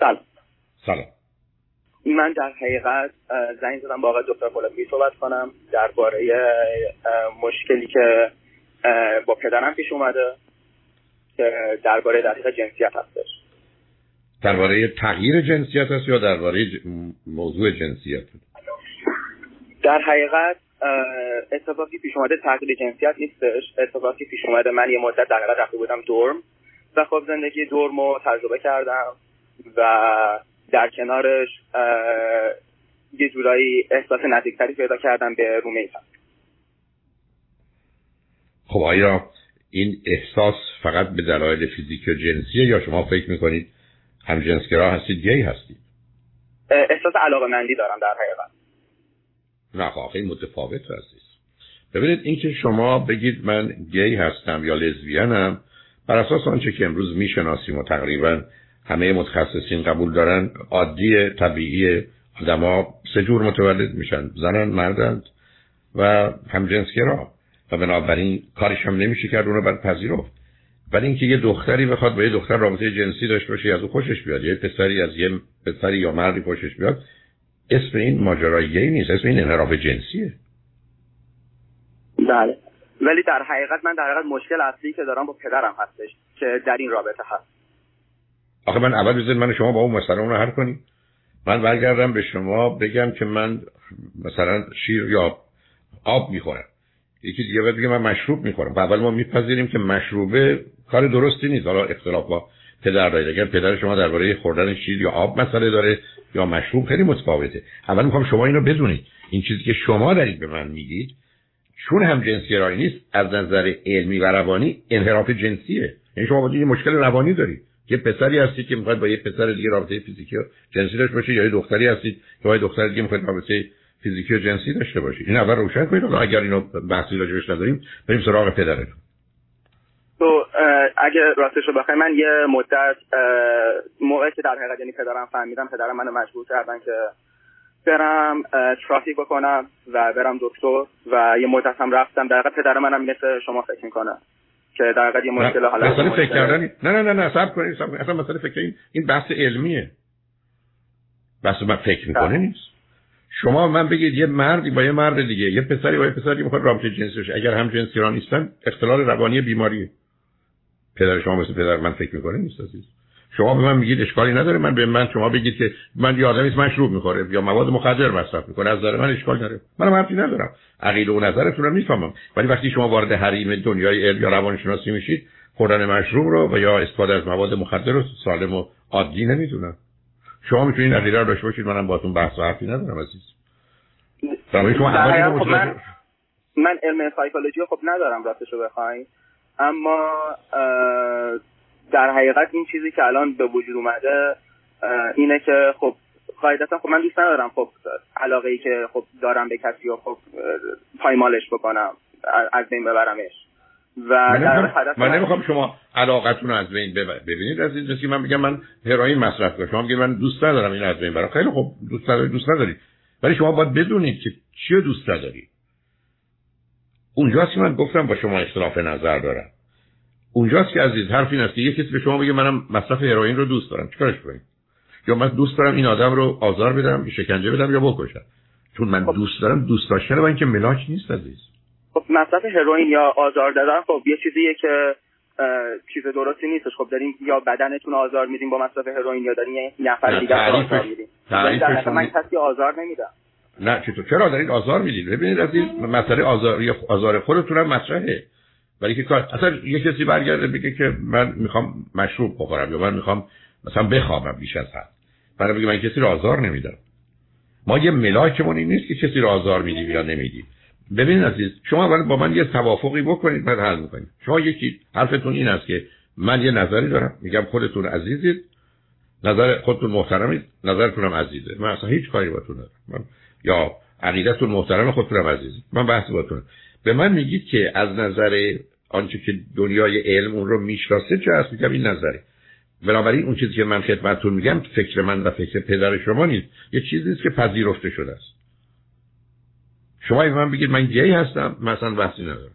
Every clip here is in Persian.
سلام. سلام. من در حقیقت زنگ زدم با آقای دکتر پولادی صحبت کنم. درباره مشکلی که با پدرم پیش اومده که درباره دقیق جنسیت هستش. درباره تغییر جنسیت هست یا درباره موضوع جنسیت؟ در حقیقت اتفاقی پیش اومده تغییر جنسیت نیستش. اتفاقی پیش اومده من یه مدت در حقیقت رفته بودم دورم و خب زندگی دورم رو تجربه کردم. و در کنارش یه جورایی احساس نزدیکتری پیدا کردم به رومیتم خب آیا این احساس فقط به دلایل فیزیکی و جنسیه یا شما فکر می‌کنید هم جنسگرا هستید گی هستید؟ احساس علاقه مندی دارم در حقیقت. نه خب این متفاوت هستید ببینید اینکه شما بگید من گی هستم یا لزبیانم بر اساس آنچه که امروز می‌شناسیم و تقریبا همه متخصصین قبول دارن. عادی طبیعی آدما سه جور متولد میشن. زنن مردند و هم جنسگرا. و بنابراین کارش هم نمیشه کرد اونو بعد پذیرفت. ولی اینکه یه دختری بخواد با یه دختر رابطه جنسی داشته باشه از او خوشش بیاد. یه پسری از یه پسری یا مردی خوشش بیاد اسم این ماجرای گی نیست. اسم این انحراف جنسیه. بله. ولی در حقیقت من در حقیقت مشکل اصلی که دارم با پدرم هستش که در این رابطه هست. آخه من اول بزنید من شما با اون مسئله اون رو حل کنیم. من برگردم به شما بگم که من مثلا شیر یا آب می‌خورم. یکی دیگه بگه من مشروب می‌خورم. اول ما میپذیریم که مشروبه کار درستی نیست. حالا اختلاف با پدر دارید. اگر پدر شما درباره خوردن شیر یا آب مسئله داره یا مشروب خیلی متفاوته. اول می‌خوام شما اینو بدونید. این چیزی که شما دارید به من میگید چون هم جنسی نیست از نظر علمی و روانی انحراف جنسیه. یعنی شما باید مشکل روانی دارید. یه پسری هستید که می‌خواد با یه پسر دیگه رابطه فیزیکی و جنسی داشته باشه یا یه دختری هستید که با یه دختر دیگه می‌خواد رابطه فیزیکی و جنسی داشته باشید. این اول روشن کنید اگر اینو بحثی راجبش نداریم بریم سراغ پدرتون. تو اگه راستش رو بخوای من یه مدت موقعی که در حقیقت یعنی پدرم فهمیدم پدرم منو مجبور کردن که برم ترافیک بکنم و برم دکتر و یه مدت هم رفتم. در حقیقت پدر منم مثل شما فکر می‌کنه. که در حقیقت یه مشکل حالا مسئله فکر کردن نه نه نه نه صبر کنید صبر اصلا مسئله فکر این این بحث علمیه. بحث من فکر می‌کنه بله. نیست. شما من بگید یه مردی با یه مرد دیگه یه پسری با یه پسری می‌خواد رابطه جنسی بشه اگر هم جنسی را نیستن اختلال روانی بیماریه. پدر شما مثل پدر من فکر می‌کنه نیست عزیز؟ شما به من میگید اشکالی نداره من به من شما بگید که من یه آدمی مشروب می‌خوره. یا مواد مخدر مصرف می‌کنه از نظر من اشکال نداره. من حرفی ندارم. عقیده و نظرتون رو می‌فهمم. ولی وقتی شما وارد حریم دنیای علم یا روانشناسی میشید خوردن مشروب رو و یا استفاده از مواد مخدر رو سالم و عادی نمی‌دونم. شما می‌تونید عقیده رو داشته باشید منم باهاتون بحث و حرفی ندارم عزیز. شما خب من من علم سایکولوژی خب ندارم راستش رو بخواین. اما در حقیقت این چیزی که الان به وجود اومده اینه که خب قاعدتا خب من دوست ندارم خب علاقه ای که خب دارم به کسی و خب پایمالش بکنم از بین ببرمش. و من نمی‌خوام شما علاقتون رو از بین ببینید از این که من میگم من هروئین مصرف کنم. شما میگید من دوست ندارم این از بین برم. خیلی خب دوست نداری دوست نداری. ولی شما باید بدونید که چی دوست نداری. اونجاست که من گفتم با شما اختلاف نظر دارم. اونجاست که عزیز حرف این است که یه کسی به شما بگه منم مصرف هروئین رو دوست دارم. چیکارش کنیم؟ یا من دوست دارم این آدم رو آزار بدم یا شکنجه بدم یا بکشم؟ چون من خب. دوست دارم دوست داشتن و اینکه ملاک نیست عزیز. خب مصرف هروئین یا آزار دادن خب یه چیزیه که چیز درستی نیستش. خب داریم یا بدنتون آزار میدیم با مصرف هروئین یا داریم یه نفر دیگه آزار میدیم. من کسی آزار نمیدم. نه چطور؟ چرا دارید آزار می‌دید؟ ببینید عزیز مسئله آزار آزار خودتون هم مطرحه ولی که کار اصلا یه کسی برگرده بگه که من می‌خوام مشروب بخورم یا من می‌خوام مثلا بخوابم بیش از حد. برای بگه من کسی رو آزار نمیدم. ما یه ملاکمون این نیست که کسی رو آزار میدیم یا نمیدیم. ببین عزیز شما اول با من یه توافقی بکنید بعد حل می‌کنید. شما یکی حرفتون این است که من یه نظری دارم. میگم خودتون عزیزید. نظر خودتون محترمید. نظرتونم عزیزه. من اصلا هیچ کاری باتون ندارم. یا عقیدتون محترم خودتونم عزیزید. من بحث باتون به من میگید که از نظر آنچه که دنیای علم اون رو می‌شناسه چه هست؟ میگم این نظره بنابراین اون چیزی که من خدمتتون میگم فکر من و فکر پدر شما نیست. یه چیزی است که پذیرفته شده است. شما این من بگید من گی هستم مثلا بحثی ندارم.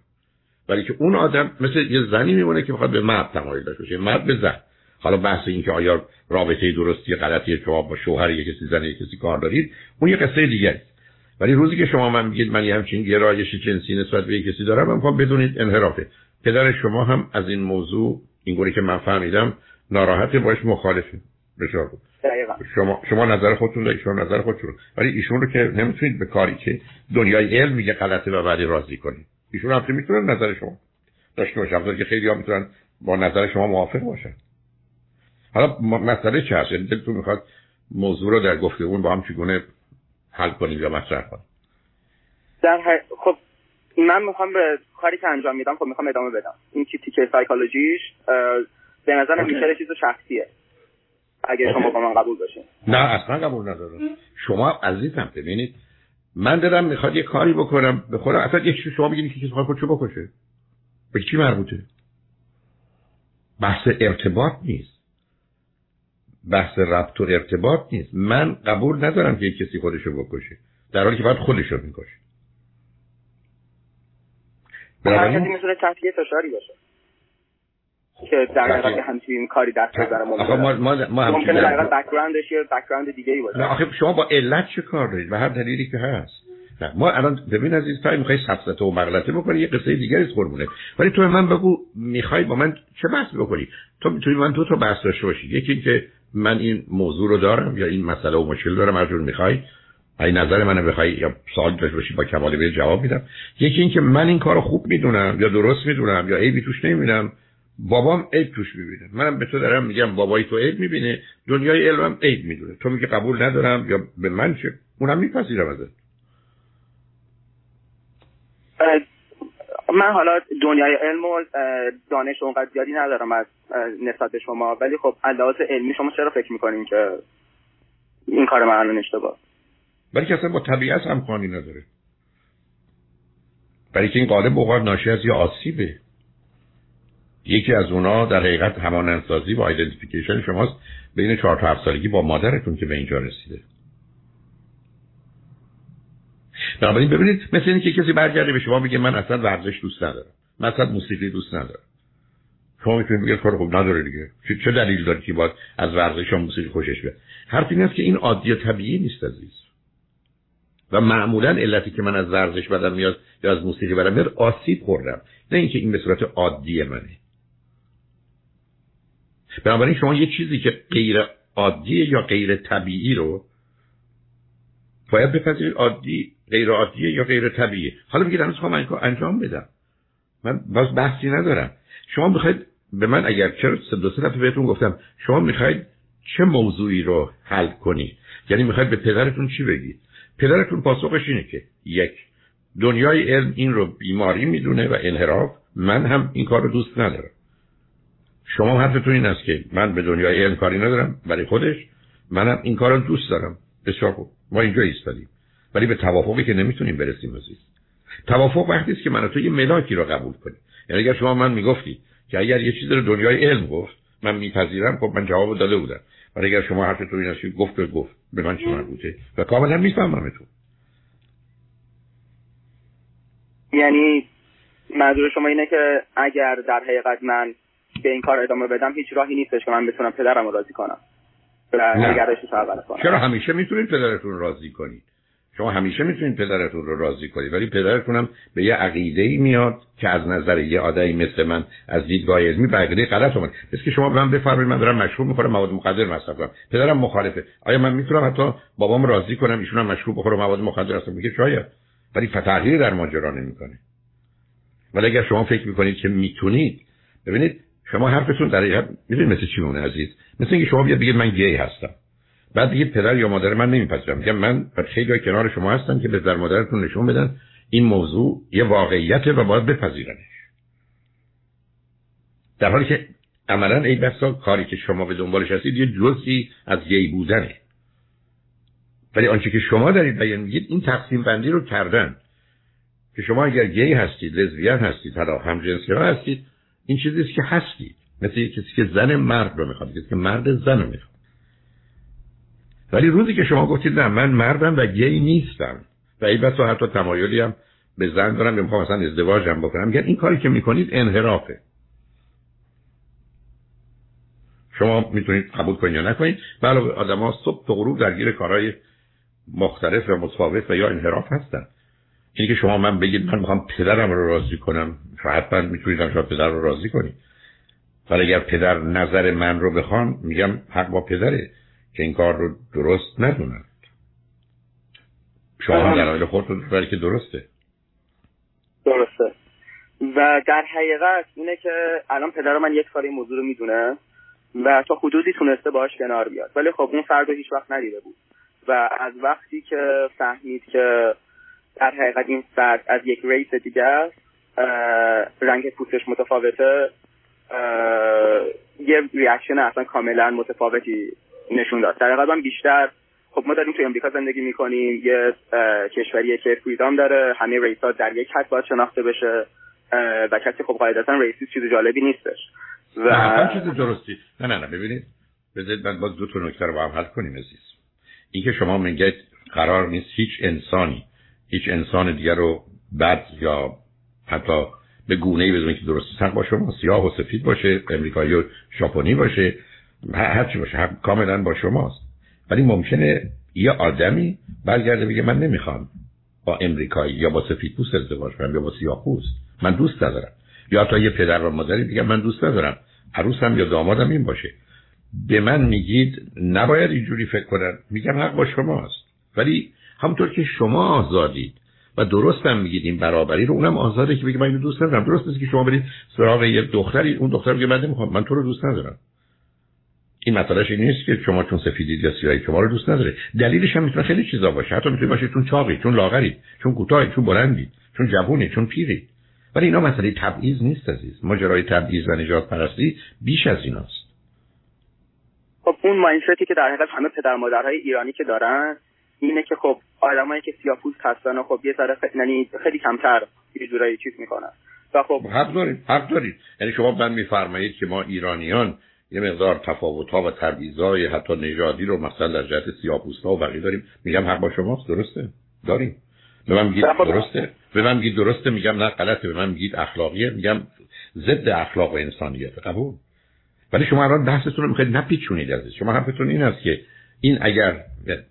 ولی که اون آدم مثل یه زنی میمونه که می‌خواد به مرد تمایل داشته باشه. مرد به زن. حالا بحث این که آیا رابطه درستی غلطی شما با شوهر یک کسی زن یک کسی کار دارید اون یه قصه دیگه است ولی روزی که شما من میگید من یه همچین گرایش جنسی نسبت به کسی دارم من می‌خوام بدونید انحرافه. پدر شما هم از این موضوع اینگونه که من فهمیدم ناراحت باش مخالفه بسیار شما شما نظر خودتون دارید شما نظر خودتون ولی ایشون رو که نمی‌تونید به کاری که دنیای علم میگه غلطه و بعدی راضی کنید. ایشون هم می‌تونن نظر شما. داشته باشن. که خیلی ها می‌تونن با نظر شما موافق باشن. حالا مسئله چه هست یعنی دلتون می‌خواد موضوع رو در گفتگو با هم چگونه حل کنیم یا مطرح کنیم. در خب من می‌خوام به کاری که انجام میدم خب می‌خوام ادامه بدم. این که تیکه سایکولوژیش به نظر میشه چیز شخصیه. اگه شما با من قبول باشین نه اصلا قبول ندارم. شما عزیزم ببینید من دارم می‌خواد یه کاری بکنم. به خودم اصلا یه چیزی شما بگید که کسی خواهد خودشو بکشه. به چی مربوطه؟ بحث ارتباط نیست. بحث ربط و ارتباط نیست. من قبول ندارم که کسی خودشو بکشه. در حالی که باید خودشو می‌کشه. کسی می‌تونه تحت فشاری باشه. که در حقیقت همچین کاری دست بزنه ممکنه. ما ما ما ممکنه در حقیقت بک‌گراندش یه بک‌گراند دیگه ای باشه. آخه شما با علت چه کار دارید؟ و هر دلیلی که هست. نه ما الان ببین عزیز تا می‌خوای سفسته و مغلطه بکنی یه قصه دیگه است قربونه ولی تو من بگو می‌خوای با من چه بحث بکنی؟ تو می‌تونی من دو تا بحث داشته باشی. یکی اینکه من این موضوع رو دارم یا این مسئله و مشکل دارم هر جور می‌خوای. ای نظر منو بخوای یا سوال داشته باشی با کمال به جواب میدم. یکی اینکه من این کارو خوب می‌دونم یا درست می‌دونم یا عیبی توش نمی‌بینم بابام عیب توش می‌بینه. منم به تو دارم میگم بابای تو عیب می‌بینه دنیای علمم عیب می‌دونه. تو میگه قبول ندارم یا به من چه؟ اونم میپذیرم ازت. من حالا دنیای علم و دانش اونقدر زیادی ندارم از نسبت به شما ولی خب لحاظ علمی شما چرا فکر می‌کنین که این کار من الان اشتباه؟ که اصلا با طبیعت همخوانی نداره. برای که این قالب اوقات ناشی از یه آسیبه. یکی از اونا در حقیقت همانندسازی و آیدنتیفیکیشن شماست. بین چهار تا هفت سالگی با مادرتون که به اینجا رسیده. بنابراین ببینید مثل اینکه کسی برگرده به شما بگه من اصلا ورزش دوست ندارم من اصلا موسیقی دوست ندارم. شما می‌تونید بگید کار خوب نداره دیگه. چه دلیل داره که باید از ورزش و موسیقی خوشش بیاد؟ حرف این است که این عادی و طبیعی نیست عزیز. و معمولا علتی که من از ورزش بدم میاد یا از موسیقی بدم میاد آسیب خوردم. نه اینکه این به صورت عادی منه. بنابراین شما یه چیزی که غیر عادی یا غیر طبیعی رو باید بپذیرید عادی غیر عادیه یا غیر طبیعیه حالا بگید هنوز خواهم انجام بدم. من باز بحثی ندارم. شما می‌خواید به من اگر چرا دو سه بهتون گفتم شما می‌خواید چه موضوعی رو حل کنید یعنی می‌خواید به پدرتون چی بگید پدرتون پاسخش اینه که یک دنیای علم این رو بیماری می‌دونه و انحراف. من هم این کار رو دوست ندارم. شما حرفتون این است که من به دنیای علم کاری ندارم برای خودش. منم این کار رو دوست دارم. بسیار خوب. ما اینجا ایستادیم. ولی به توافقی که نمی‌تونیم برسیم عزیز توافق وقتی است که من تو یه ملاکی رو قبول کنیم یعنی اگر شما من می‌گفتی که اگر یه چیزی رو دنیای علم گفت من میپذیرم خب من جواب داده بودم. ولی اگر شما حرف تو این گفت و گفت به من چه مربوطه؟ و کاملا می‌فهمم تو. یعنی منظور شما اینه که اگر در حقیقت من به این کار ادامه بدم هیچ راهی نیستش که من بتونم پدرم رو راضی کنم. چرا همیشه می‌تونید پدرتون راضی کنید؟ شما همیشه می‌تونید پدرتون رو راضی کنید ولی پدرتونم به یه عقیده ای میاد که از نظر یه آدمی مثل من از دیدگاه علمی به عقیده غلط اومد مثل که شما به من بفرمایید من دارم مشروب می‌خورم مواد مخدر مصرف کنم پدرم مخالفه. آیا من می‌تونم حتی بابام راضی کنم ایشون هم مشروب بخوره مواد مخدر هستم میگه؟ شاید. ولی تغییری در ماجرا نمی‌کنه. ولی اگر شما فکر می‌کنید که می‌تونید ببینید شما حرفتون در حقیقت می‌دونید مثل چی مونه عزیز؟ مثل اینکه شما بیاد بگید من گی هستم. بعد دیگه پدر یا مادر من نمیپذیرم. میگم من خیلی کنار شما هستم که به در مادرتون نشون بدن این موضوع یه واقعیته و باید بپذیرنش. در حالی که عملا ای بسا کاری که شما به دنبالش هستید یه جزئی از گی بودنه. ولی آنچه که شما دارید بیان میگید این تقسیم بندی رو کردن. که شما اگر گی هستید لزبیان هستید حالا همجنسی ها هستید این چیزی که هستید مثل کسی که زن مرد رو می‌خواد کسی که مرد زن رو می‌خواد. ولی روزی که شما گفتید نه من مردم و گی نیستم. و ای بسا حتی تمایلی هم به زن دارم یا می‌خوام مثلا ازدواجم بکنم. میگن این کاری که می‌کنید انحرافه. شما می‌تونید قبول کنید یا نکنید. بله آدما صبح تا غروب درگیر کارهای مختلف و متفاوت و یا انحراف هستن. اینی که شما من بگید من می‌خوام پدرم رو راضی کنم. حتما می‌تونید هم پدر رو راضی کنید ولی اگر پدر نظر من رو بخوان میگم حق با پدره که این کار رو درست ندونن. شما هم دلایل خودتون که درسته. درسته. و در حقیقت اینه که الان پدر من یک سال این موضوع رو می‌دونه و تا حدودی تونسته باش کنار بیاد. ولی خب اون فرد هیچ وقت ندیده بود. و از وقتی که فهمید که در حقیقت این فرد از یک race دیگه است رنگ پوستش متفاوته. یه reaction اصلا کاملا متفاوتی نشون داد. در حقیقت من بیشتر خب ما داریم تو امریکا زندگی می‌کنیم یه کشوریه که فریدام داره همه ریس ها در یک حد باید شناخته بشه و کسی خب قاعدتا ریسی چیز جالبی نیستش. و نه چیز درستی. نه نه نه ببینید بذارید من باز دو تا نکته رو با هم حل کنیم عزیز. اینکه شما میگید قرار نیست هیچ انسانی هیچ انسان دیگر رو بد یا حتی به گونه ای بدونید که درست سر با شما سیاه و سفید باشه امریکایی و ژاپنی باشه هر چی باشه کاملا با شماست. ولی ممکنه یه آدمی برگرده بگه من نمی‌خوام با امریکایی یا با سفید پوست ازدواج کنم یا با سیاه پوست. من دوست ندارم. یا تا یه پدر و مادری دیگه من دوست ندارم. عروسم یا دامادم این باشه. به من میگید نباید اینجوری فکر کنن. میگم حق با شماست. ولی همونطور که شما آزادید. و درست هم میگید این برابری رو اونم آزاده که بگه من اینو دوست ندارم. درست نیست که شما برید سراغ یه دختری اون دختر میگه من نمی‌خوام من تو رو دوست ندارم. این مسئلهش این نیست که شما چون سفیدید یا سیاهی شما رو دوست نداره. دلیلش هم می‌تونه خیلی چیزا باشه. حتی می‌تونه باشه چون چاقی چون لاغرید چون کوتاهی چون بلندید چون جوونی چون پیری. ولی اینا مسئله تبعیض نیست عزیز. ماجرای تبعیض و نجات پرستی بیش از ایناست. خب اون مایندستی که در حقیقت همه پدر مادرهای ایرانی که دارن اینه که خب آدمایی که سیاپوست هستن و خب یه ذره یعنی خیلی کمتر یه جورایی چیز می‌کنن. و خب حق دارید حق دارید. یعنی شما من میفرمایید که ما ایرانیان یه مقدار تفاوت ها و های حتی نژادی رو مثلا در جهت سیاپوست ها و بقیه داریم. میگم حق با شماست درسته. داریم. به من میگید درسته. به من میگید درسته میگم نه غلطه. به من میگید اخلاقیه. میگم ضد اخلاق و انسانیت. قبول. ولی شما الان بحثتون رو می‌خواید نپیچونید از شما حرفتون این است که این اگر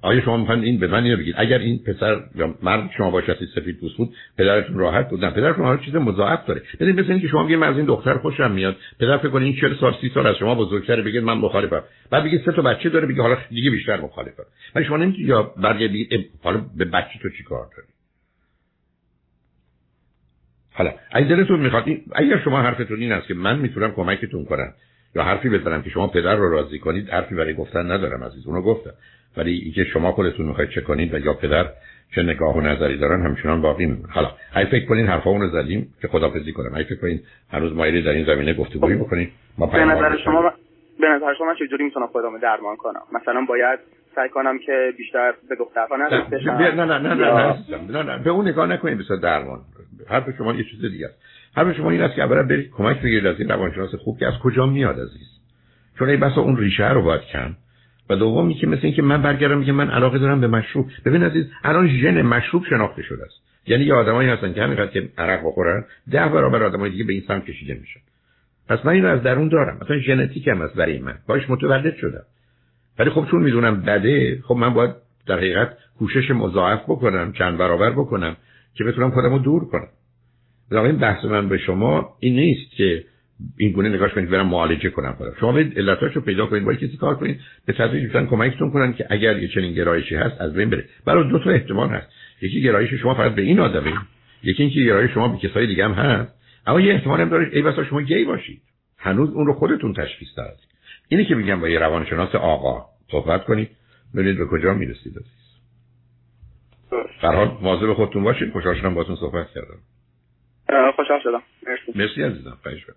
آیا شما می‌خواین این به من اینو بگید اگر این پسر یا مرد شما باشید سفید پوست بود پدرتون راحت بود. نه پدرتون هر چیز مضاعف داره. ببین مثل اینکه شما میگید من از این دختر خوشم میاد. پدر فکر کنه این 40 سال 30 سال از شما بزرگتره بگید من مخالفم. بعد بگید سه تا بچه داره بگید حالا دیگه بیشتر مخالفم. ولی شما نمیگید یا برگردید حالا به بچه تو چیکار داری؟ حالا اگه دلتون می‌خواد اگر شما حرفتون این است که من می‌تونم کمکتون کنم یا حرفی بزنم که شما پدر رو راضی کنید حرفی برای گفتن ندارم عزیز اونو گفتم. ولی اینکه شما خودتون می‌خواید چه کنید و یا پدر چه نگاه و نظری دارن همچنان باقی میمونه حالا اگه فکر کنین حرفا رو زدیم که خدافظی کنم. اگه فکر کنین هنوز مایلی در این زمینه گفتگویی بکنید ما به نظر شما به نظر شما چجوری می‌تونم خودم درمان کنم؟ مثلا باید سعی کنم که بیشتر به دخترها نزدیک بشم نه نه نه نه نه نه نه به اون نگاه نکنید مثلا درمان. حرف شما یه چیز دیگه است. حرف شما این است که اولا برید کمک بگیرید از این روانشناس خوب که از کجا میاد عزیز. چون این بسا اون ریشه رو باید کن و دومی که مثل اینکه من برگردم که من علاقه دارم به مشروب. ببین عزیز الان ژن مشروب شناخته شده است. یعنی یه آدمایی هستن که همینقدر که عرق بخورن ده برابر آدمای دیگه به این سمت کشیده میشن. پس من اینو از درون دارم. مثلا ژنتیک هم است برای من. باش متولد شدم. ولی خب چون می‌دونم بده خب من باید در حقیقت کوشش مضاعف بکنم چند برابر بکنم که بتونم خودم رو دور کنم. این بحث من به شما این نیست که این گونه نگاش کنید برم معالجه کنم خودم شما برید علتاشو پیدا کنید باید کسی کار کنید به تدریج می‌تونن کمکتون کنن که اگر یه چنین گرایشی هست از بین بره. برای دو تا احتمال هست. یکی گرایش شما فقط به این آدمه یکی اینکه گرایش شما به کسای دیگه هم هست. اما یه احتمال هم داره ای بسا شما گی باشید. هنوز اون رو خودتون تشخیص دادید. اینی که میگم با یه روانشناس آقا صحبت کنید ببینید به کجا می‌رسید عزیز. در حال مواظب خودتون باشید. خوشحال شدم باهاتون صحبت کردم. خوشحال شدم. مرسی. مرسی عزیزم. پیش